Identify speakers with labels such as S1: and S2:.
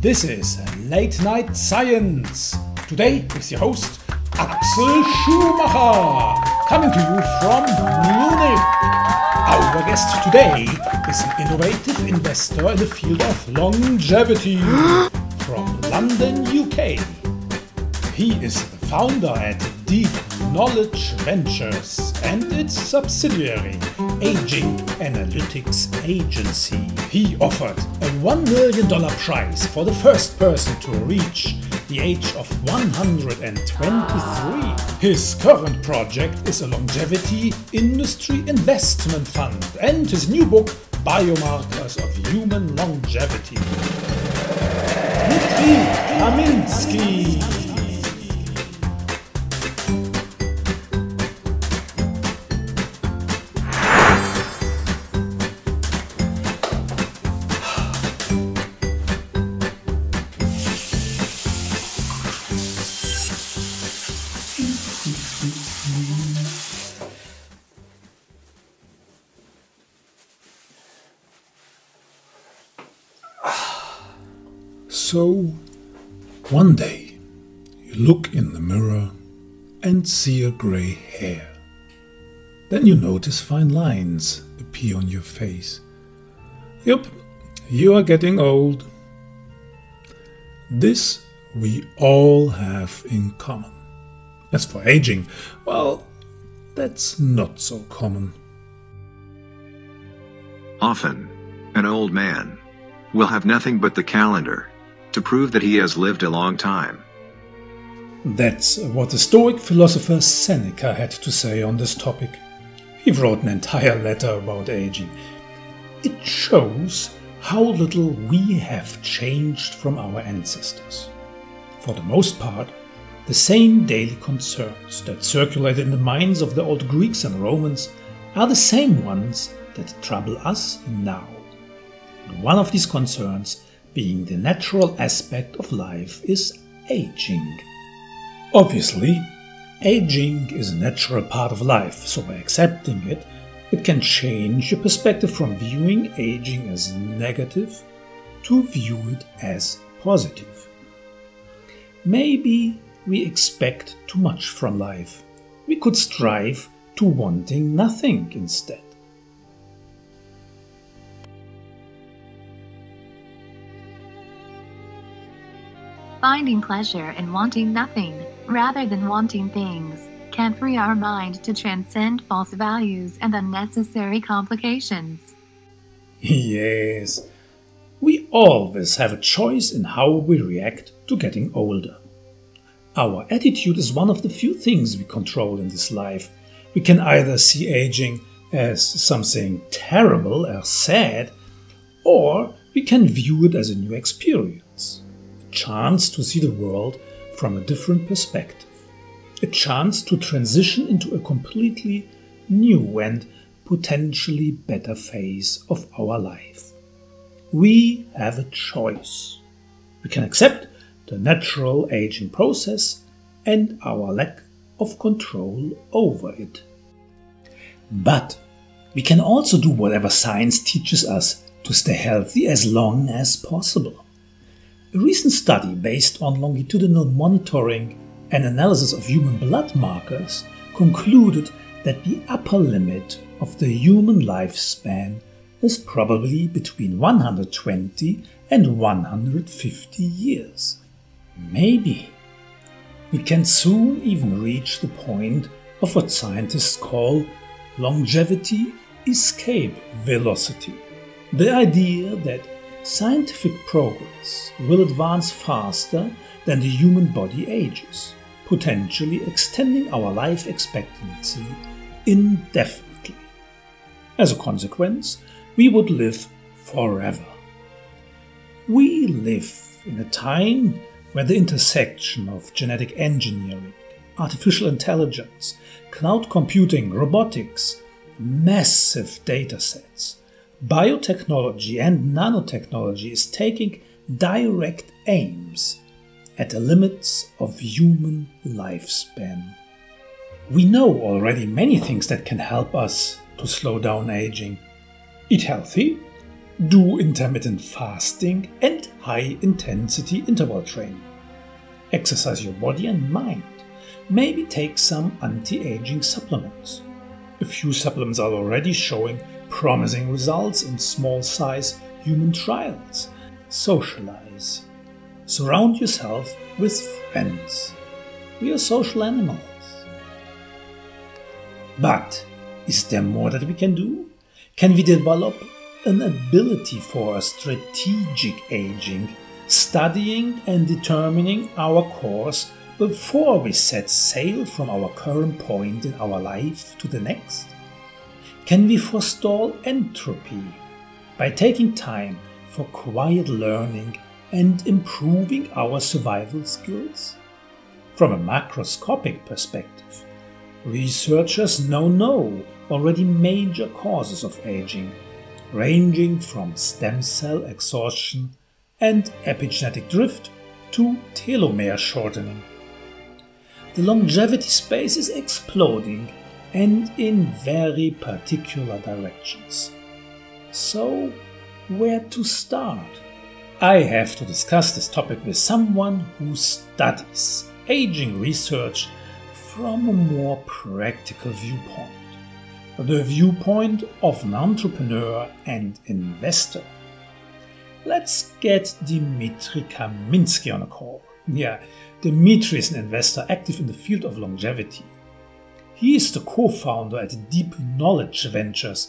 S1: This is Late Night Science. Today with your host Axel Schumacher, coming to you from Munich. Our guest today is an innovative investor in the field of longevity from London, UK. He is the founder at Deep Knowledge Ventures and its subsidiary, Aging Analytics Agency. He offered a $1 million prize for the first person to reach the age of 123. His current project is a longevity industry investment fund and his new book, Biomarkers of Human Longevity. Dmitry Kaminskiy. So, one day, you look in the mirror and see a grey hair. Then you notice fine lines appear on your face. Yup, you are getting old. This we all have in common. As for aging, well, that's not so common.
S2: Often, an old man will have nothing but the calendar to prove that he has lived a long time.
S1: That's what the Stoic philosopher Seneca had to say on this topic. He wrote an entire letter about aging. It shows how little we have changed from our ancestors. For the most part, the same daily concerns that circulated in the minds of the old Greeks and Romans are the same ones that trouble us now. And one of these concerns being the natural aspect of life is aging. Obviously, aging is a natural part of life, so by accepting it, it can change your perspective from viewing aging as negative to view it as positive. Maybe we expect too much from life. We could strive to wanting nothing instead.
S3: Finding pleasure in wanting nothing, rather than wanting things, can free our mind to transcend false values and unnecessary complications.
S1: Yes, we always have a choice in how we react to getting older. Our attitude is one of the few things we control in this life. We can either see aging as something terrible or sad, or we can view it as a new experience chance to see the world from a different perspective, a chance to transition into a completely new and potentially better phase of our life. We have a choice. We can accept the natural aging process and our lack of control over it. But we can also do whatever science teaches us to stay healthy as long as possible. A recent study based on longitudinal monitoring and analysis of human blood markers concluded that the upper limit of the human lifespan is probably between 120 and 150 years. Maybe we can soon even reach the point of what scientists call longevity escape velocity. The idea that scientific progress will advance faster than the human body ages, potentially extending our life expectancy indefinitely. As a consequence, we would live forever. We live in a time where the intersection of genetic engineering, artificial intelligence, cloud computing, robotics, massive data sets, biotechnology and nanotechnology is taking direct aims at the limits of human lifespan. We know already many things that can help us to slow down aging. Eat healthy, Do intermittent fasting and high intensity interval training. Exercise your body and mind. Maybe take some anti aging supplements. A few supplements are already showing promising results in small size human trials. Socialize. Surround yourself with friends. We are social animals. But is there more that we can do? Can we develop an ability for strategic aging, studying and determining our course before we set sail from our current point in our life to the next? Can we forestall entropy by taking time for quiet learning and improving our survival skills? From a macroscopic perspective, researchers now know already major causes of aging, ranging from stem cell exhaustion and epigenetic drift to telomere shortening. The longevity space is exploding and in very particular directions. So, where to start? I have to discuss this topic with someone who studies aging research from a more practical viewpoint. The viewpoint of an entrepreneur and investor. Let's get Dimitri Kaminskiy on a call. Yeah, Dimitri is an investor active in the field of longevity. He is the co founder at Deep Knowledge Ventures,